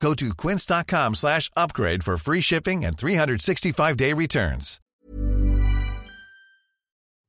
Go to quince.com slash upgrade for free shipping and 365-day returns.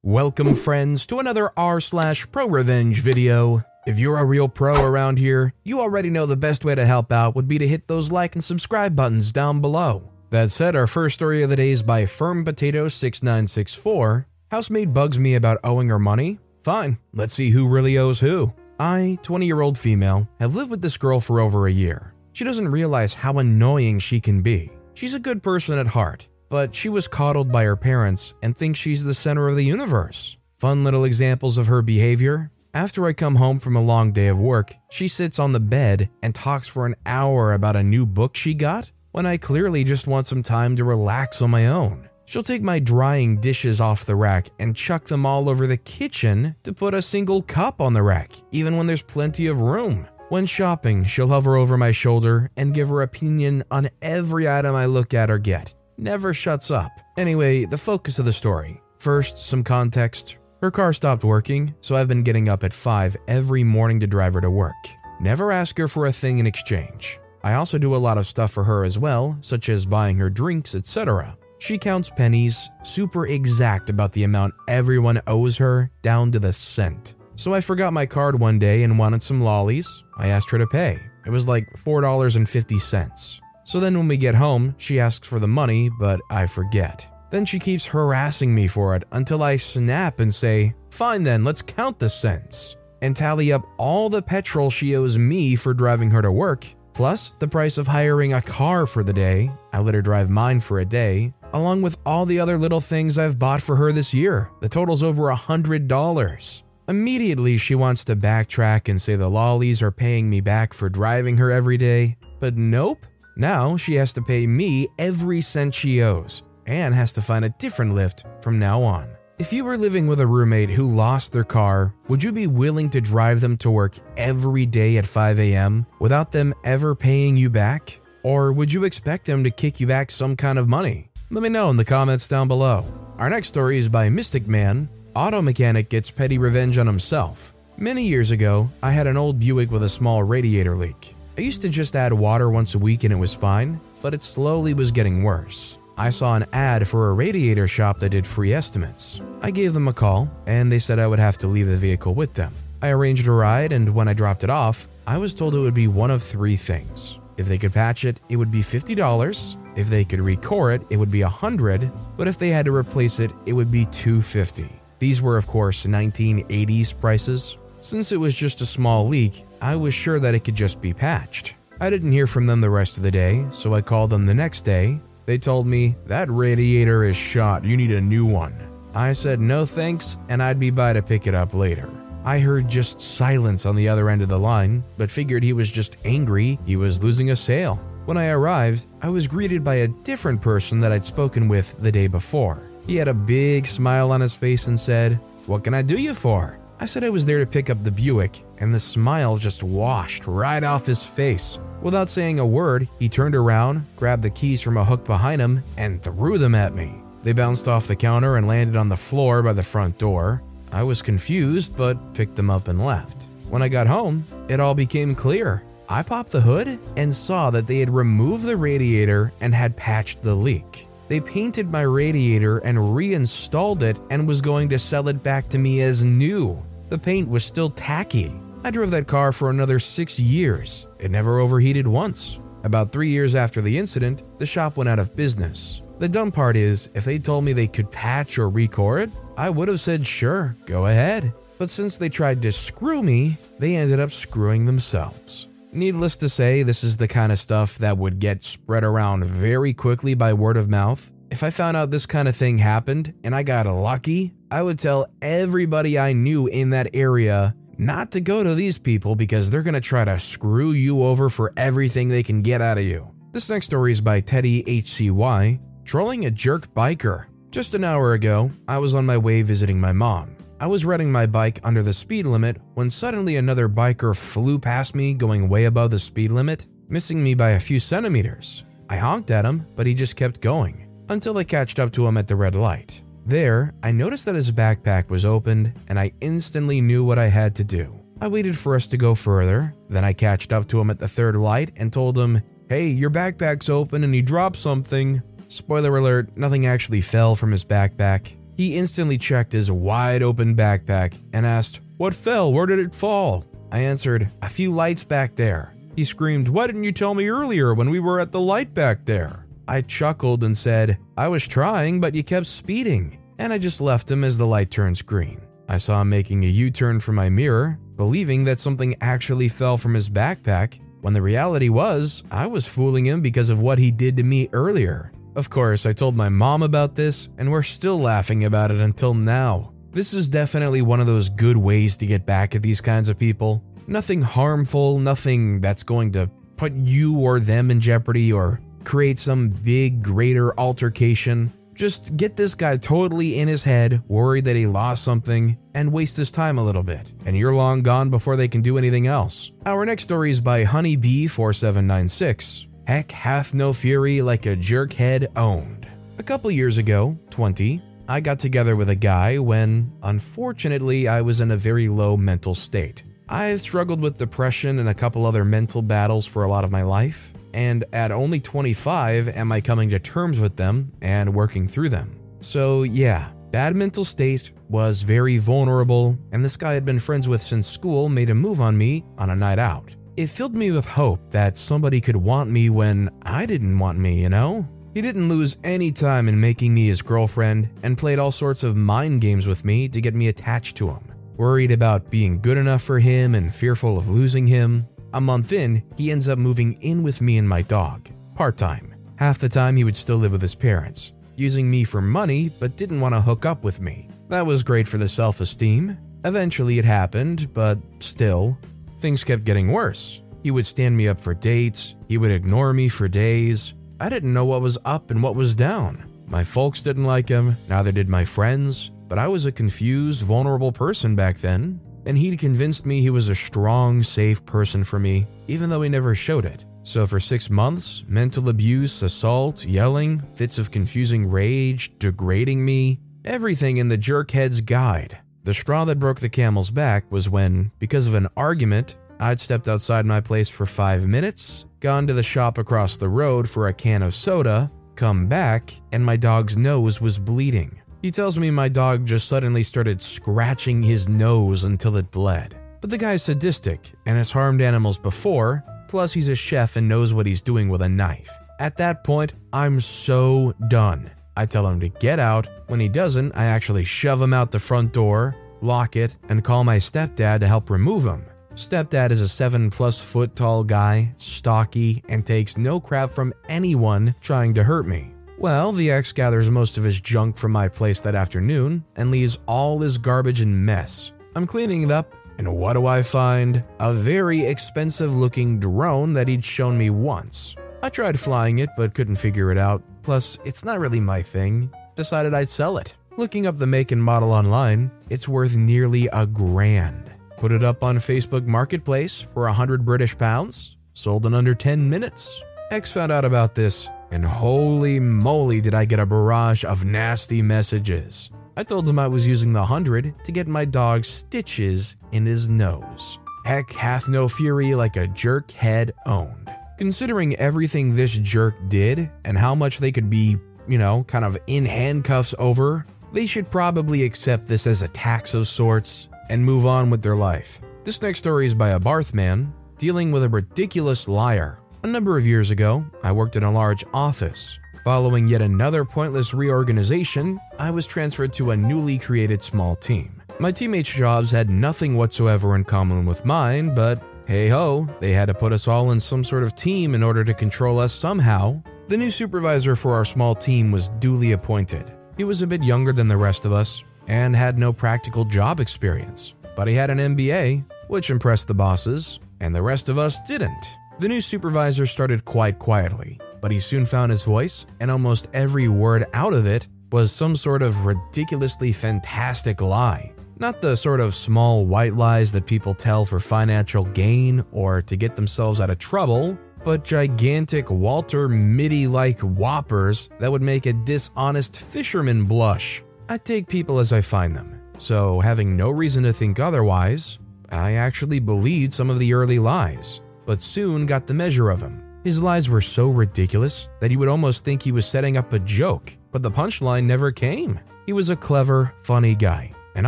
Welcome, friends, to another r slash pro revenge video. If you're a real pro around here, you already know the best way to help out would be to hit those like and subscribe buttons down below. That said, our first story of the day is by Firm Potato 6964. Housemaid bugs me about owing her money. Fine, let's see who really owes who. I, 20 year old female, have lived with this girl for over a year. She doesn't realize how annoying she can be. She's a good person at heart, but she was coddled by her parents and thinks she's the center of the universe. Fun little examples of her behavior. After I come home from a long day of work, she sits on the bed and talks for an hour about a new book she got when I clearly just want some time to relax on my own. She'll take my drying dishes off the rack and chuck them all over the kitchen to put a single cup on the rack, even when there's plenty of room. When shopping, she'll hover over my shoulder and give her opinion on every item I look at or get. Never shuts up. Anyway, the focus of the story. First, some context. Her car stopped working, so I've been getting up at 5 every morning to drive her to work. Never ask her for a thing in exchange. I also do a lot of stuff for her as well, such as buying her drinks, etc. She counts pennies, super exact about the amount everyone owes her, down to the cent. So I forgot my card one day and wanted some lollies. I asked her to pay. It was like $4.50. So then when we get home, she asks for the money, but I forget. Then she keeps harassing me for it until I snap and say, Fine then, let's count the cents. And tally up all the petrol she owes me for driving her to work, plus the price of hiring a car for the day. I let her drive mine for a day, along with all the other little things I've bought for her this year. The total's over a $100. Immediately, she wants to backtrack and say the lollies are paying me back for driving her every day. But nope. Now she has to pay me every cent she owes and has to find a different lift from now on. If you were living with a roommate who lost their car, would you be willing to drive them to work every day at 5 a.m. without them ever paying you back? Or would you expect them to kick you back some kind of money? Let me know in the comments down below. Our next story is by Mystic Man. Auto mechanic gets petty revenge on himself. Many years ago, I had an old Buick with a small radiator leak. I used to just add water once a week and it was fine, but it slowly was getting worse. I saw an ad for a radiator shop that did free estimates. I gave them a call, and they said I would have to leave the vehicle with them. I arranged a ride, and when I dropped it off, I was told it would be one of three things. If they could patch it, it would be $50. If they could recore it, it would be 100, but if they had to replace it, it would be 250. These were of course 1980s prices. Since it was just a small leak, I was sure that it could just be patched. I didn't hear from them the rest of the day, so I called them the next day. They told me, That radiator is shot, you need a new one. I said no thanks, and I'd be by to pick it up later. I heard just silence on the other end of the line, but figured he was just angry he was losing a sale. When I arrived, I was greeted by a different person that I'd spoken with the day before. He had a big smile on his face and said, What can I do you for? I said I was there to pick up the Buick, and the smile just washed right off his face. Without saying a word, he turned around, grabbed the keys from a hook behind him, and threw them at me. They bounced off the counter and landed on the floor by the front door. I was confused, but picked them up and left. When I got home, it all became clear. I popped the hood and saw that they had removed the radiator and had patched the leak. They painted my radiator and reinstalled it and was going to sell it back to me as new. The paint was still tacky. I drove that car for another six years. It never overheated once. About three years after the incident, the shop went out of business. The dumb part is, if they told me they could patch or recore it, I would have said sure, go ahead. But since they tried to screw me, they ended up screwing themselves. Needless to say, this is the kind of stuff that would get spread around very quickly by word of mouth. If I found out this kind of thing happened and I got lucky, I would tell everybody I knew in that area not to go to these people because they're going to try to screw you over for everything they can get out of you. This next story is by Teddy HCY, trolling a jerk biker. Just an hour ago, I was on my way visiting my mom. I was riding my bike under the speed limit when suddenly another biker flew past me going way above the speed limit, missing me by a few centimeters. I honked at him, but he just kept going until I catched up to him at the red light. There, I noticed that his backpack was opened and I instantly knew what I had to do. I waited for us to go further, then I catched up to him at the third light and told him, Hey, your backpack's open and he dropped something. Spoiler alert, nothing actually fell from his backpack. He instantly checked his wide open backpack and asked, What fell? Where did it fall? I answered, A few lights back there. He screamed, Why didn't you tell me earlier when we were at the light back there? I chuckled and said, I was trying, but you kept speeding. And I just left him as the light turns green. I saw him making a U turn from my mirror, believing that something actually fell from his backpack, when the reality was, I was fooling him because of what he did to me earlier. Of course, I told my mom about this, and we're still laughing about it until now. This is definitely one of those good ways to get back at these kinds of people. Nothing harmful, nothing that's going to put you or them in jeopardy or create some big, greater altercation. Just get this guy totally in his head, worried that he lost something, and waste his time a little bit. And you're long gone before they can do anything else. Our next story is by Honeybee4796. Heck hath no fury like a jerkhead owned. A couple years ago, 20, I got together with a guy when, unfortunately, I was in a very low mental state. I've struggled with depression and a couple other mental battles for a lot of my life, and at only 25 am I coming to terms with them and working through them. So, yeah, bad mental state was very vulnerable, and this guy I'd been friends with since school made a move on me on a night out. It filled me with hope that somebody could want me when I didn't want me, you know? He didn't lose any time in making me his girlfriend and played all sorts of mind games with me to get me attached to him. Worried about being good enough for him and fearful of losing him, a month in, he ends up moving in with me and my dog, part time. Half the time, he would still live with his parents, using me for money but didn't want to hook up with me. That was great for the self esteem. Eventually, it happened, but still, Things kept getting worse. He would stand me up for dates, he would ignore me for days. I didn't know what was up and what was down. My folks didn't like him, neither did my friends, but I was a confused, vulnerable person back then, and he'd convinced me he was a strong, safe person for me, even though he never showed it. So, for six months, mental abuse, assault, yelling, fits of confusing rage, degrading me, everything in the jerkhead's guide. The straw that broke the camel's back was when, because of an argument, I'd stepped outside my place for five minutes, gone to the shop across the road for a can of soda, come back, and my dog's nose was bleeding. He tells me my dog just suddenly started scratching his nose until it bled. But the guy's sadistic and has harmed animals before, plus, he's a chef and knows what he's doing with a knife. At that point, I'm so done. I tell him to get out. When he doesn't, I actually shove him out the front door, lock it, and call my stepdad to help remove him. Stepdad is a 7 plus foot tall guy, stocky, and takes no crap from anyone trying to hurt me. Well, the ex gathers most of his junk from my place that afternoon and leaves all his garbage and mess. I'm cleaning it up, and what do I find? A very expensive looking drone that he'd shown me once. I tried flying it but couldn't figure it out, Plus, it's not really my thing. Decided I'd sell it. Looking up the make and model online, it's worth nearly a grand. Put it up on Facebook Marketplace for a hundred British pounds. Sold in under 10 minutes. Ex found out about this, and holy moly did I get a barrage of nasty messages. I told him I was using the 100 to get my dog stitches in his nose. Heck hath no fury like a jerk head owned. Considering everything this jerk did and how much they could be, you know, kind of in handcuffs over, they should probably accept this as a tax of sorts and move on with their life. This next story is by a Barth man dealing with a ridiculous liar. A number of years ago, I worked in a large office. Following yet another pointless reorganization, I was transferred to a newly created small team. My teammates' jobs had nothing whatsoever in common with mine, but Hey ho, they had to put us all in some sort of team in order to control us somehow. The new supervisor for our small team was duly appointed. He was a bit younger than the rest of us and had no practical job experience, but he had an MBA, which impressed the bosses, and the rest of us didn't. The new supervisor started quite quietly, but he soon found his voice, and almost every word out of it was some sort of ridiculously fantastic lie. Not the sort of small white lies that people tell for financial gain or to get themselves out of trouble, but gigantic Walter Mitty like whoppers that would make a dishonest fisherman blush. I take people as I find them, so having no reason to think otherwise, I actually believed some of the early lies, but soon got the measure of him. His lies were so ridiculous that you would almost think he was setting up a joke, but the punchline never came. He was a clever, funny guy, and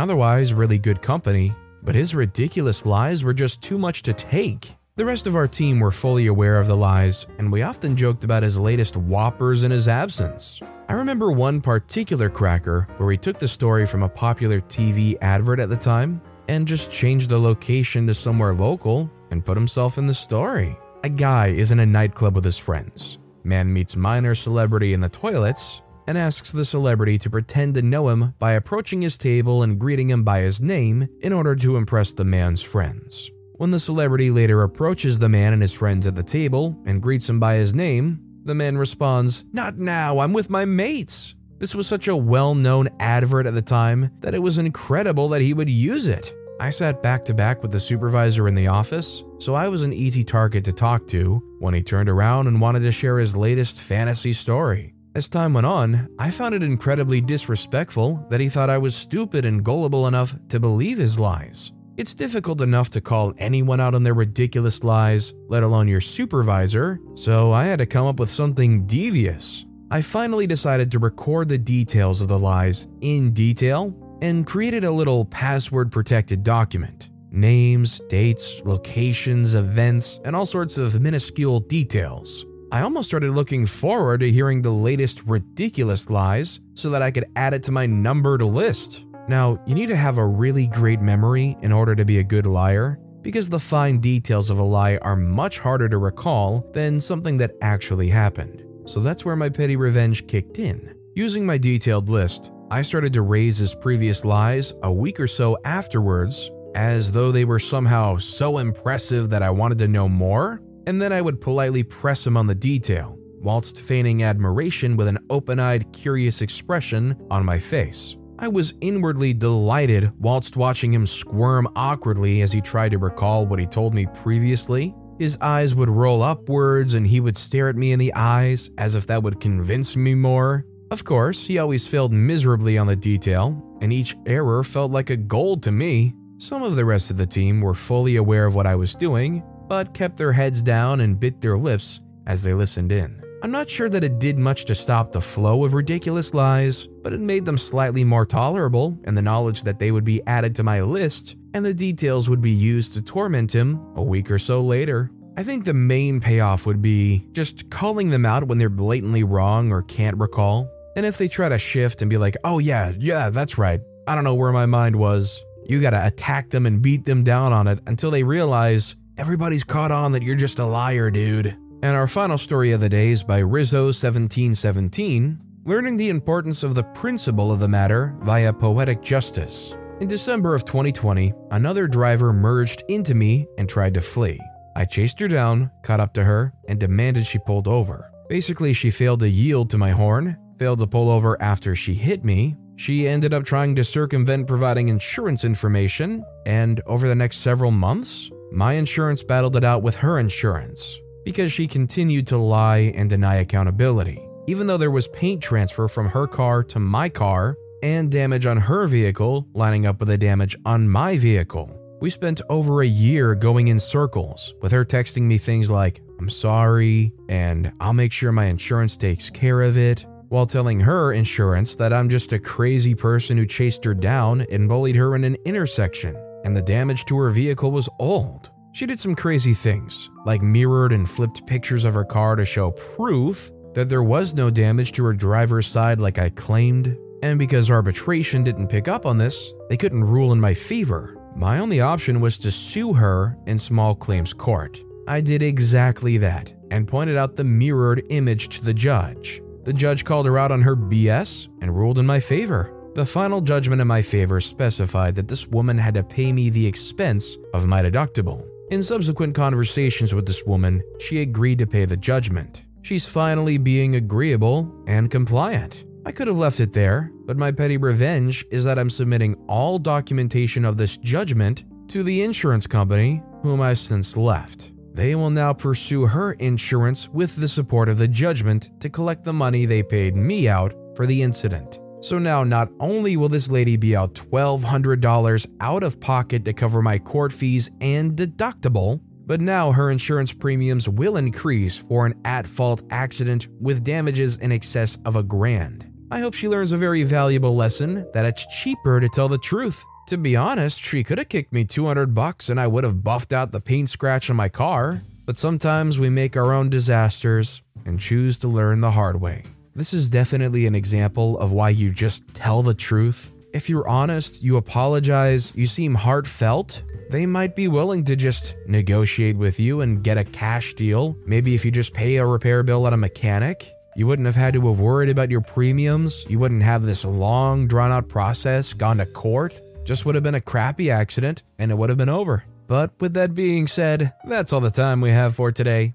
otherwise really good company, but his ridiculous lies were just too much to take. The rest of our team were fully aware of the lies, and we often joked about his latest whoppers in his absence. I remember one particular cracker where he took the story from a popular TV advert at the time and just changed the location to somewhere local and put himself in the story. A guy is in a nightclub with his friends. Man meets minor celebrity in the toilets and asks the celebrity to pretend to know him by approaching his table and greeting him by his name in order to impress the man's friends. When the celebrity later approaches the man and his friends at the table and greets him by his name, the man responds, Not now, I'm with my mates. This was such a well known advert at the time that it was incredible that he would use it. I sat back to back with the supervisor in the office, so I was an easy target to talk to when he turned around and wanted to share his latest fantasy story. As time went on, I found it incredibly disrespectful that he thought I was stupid and gullible enough to believe his lies. It's difficult enough to call anyone out on their ridiculous lies, let alone your supervisor, so I had to come up with something devious. I finally decided to record the details of the lies in detail and created a little password protected document. Names, dates, locations, events, and all sorts of minuscule details. I almost started looking forward to hearing the latest ridiculous lies so that I could add it to my numbered list. Now, you need to have a really great memory in order to be a good liar, because the fine details of a lie are much harder to recall than something that actually happened. So that's where my petty revenge kicked in. Using my detailed list, I started to raise his previous lies a week or so afterwards, as though they were somehow so impressive that I wanted to know more, and then I would politely press him on the detail, whilst feigning admiration with an open eyed, curious expression on my face. I was inwardly delighted whilst watching him squirm awkwardly as he tried to recall what he told me previously. His eyes would roll upwards and he would stare at me in the eyes as if that would convince me more. Of course, he always failed miserably on the detail, and each error felt like a gold to me. Some of the rest of the team were fully aware of what I was doing, but kept their heads down and bit their lips as they listened in. I'm not sure that it did much to stop the flow of ridiculous lies, but it made them slightly more tolerable in the knowledge that they would be added to my list and the details would be used to torment him a week or so later. I think the main payoff would be just calling them out when they're blatantly wrong or can't recall. And if they try to shift and be like, oh yeah, yeah, that's right, I don't know where my mind was, you gotta attack them and beat them down on it until they realize everybody's caught on that you're just a liar, dude. And our final story of the day is by Rizzo1717, learning the importance of the principle of the matter via poetic justice. In December of 2020, another driver merged into me and tried to flee. I chased her down, caught up to her, and demanded she pulled over. Basically, she failed to yield to my horn, failed to pull over after she hit me. She ended up trying to circumvent providing insurance information, and over the next several months, my insurance battled it out with her insurance because she continued to lie and deny accountability. Even though there was paint transfer from her car to my car and damage on her vehicle lining up with the damage on my vehicle. We spent over a year going in circles, with her texting me things like, I'm sorry, and I'll make sure my insurance takes care of it, while telling her insurance that I'm just a crazy person who chased her down and bullied her in an intersection, and the damage to her vehicle was old. She did some crazy things, like mirrored and flipped pictures of her car to show proof that there was no damage to her driver's side like I claimed. And because arbitration didn't pick up on this, they couldn't rule in my favor. My only option was to sue her in small claims court. I did exactly that and pointed out the mirrored image to the judge. The judge called her out on her BS and ruled in my favor. The final judgment in my favor specified that this woman had to pay me the expense of my deductible. In subsequent conversations with this woman, she agreed to pay the judgment. She's finally being agreeable and compliant. I could have left it there, but my petty revenge is that I'm submitting all documentation of this judgment to the insurance company, whom I've since left. They will now pursue her insurance with the support of the judgment to collect the money they paid me out for the incident. So now, not only will this lady be out $1,200 out of pocket to cover my court fees and deductible, but now her insurance premiums will increase for an at fault accident with damages in excess of a grand. I hope she learns a very valuable lesson that it's cheaper to tell the truth. To be honest, she could have kicked me 200 bucks and I would have buffed out the paint scratch on my car. But sometimes we make our own disasters and choose to learn the hard way. This is definitely an example of why you just tell the truth. If you're honest, you apologize, you seem heartfelt, they might be willing to just negotiate with you and get a cash deal. Maybe if you just pay a repair bill at a mechanic, you wouldn't have had to have worried about your premiums. You wouldn't have this long, drawn out process, gone to court. Just would have been a crappy accident and it would have been over. But with that being said, that's all the time we have for today.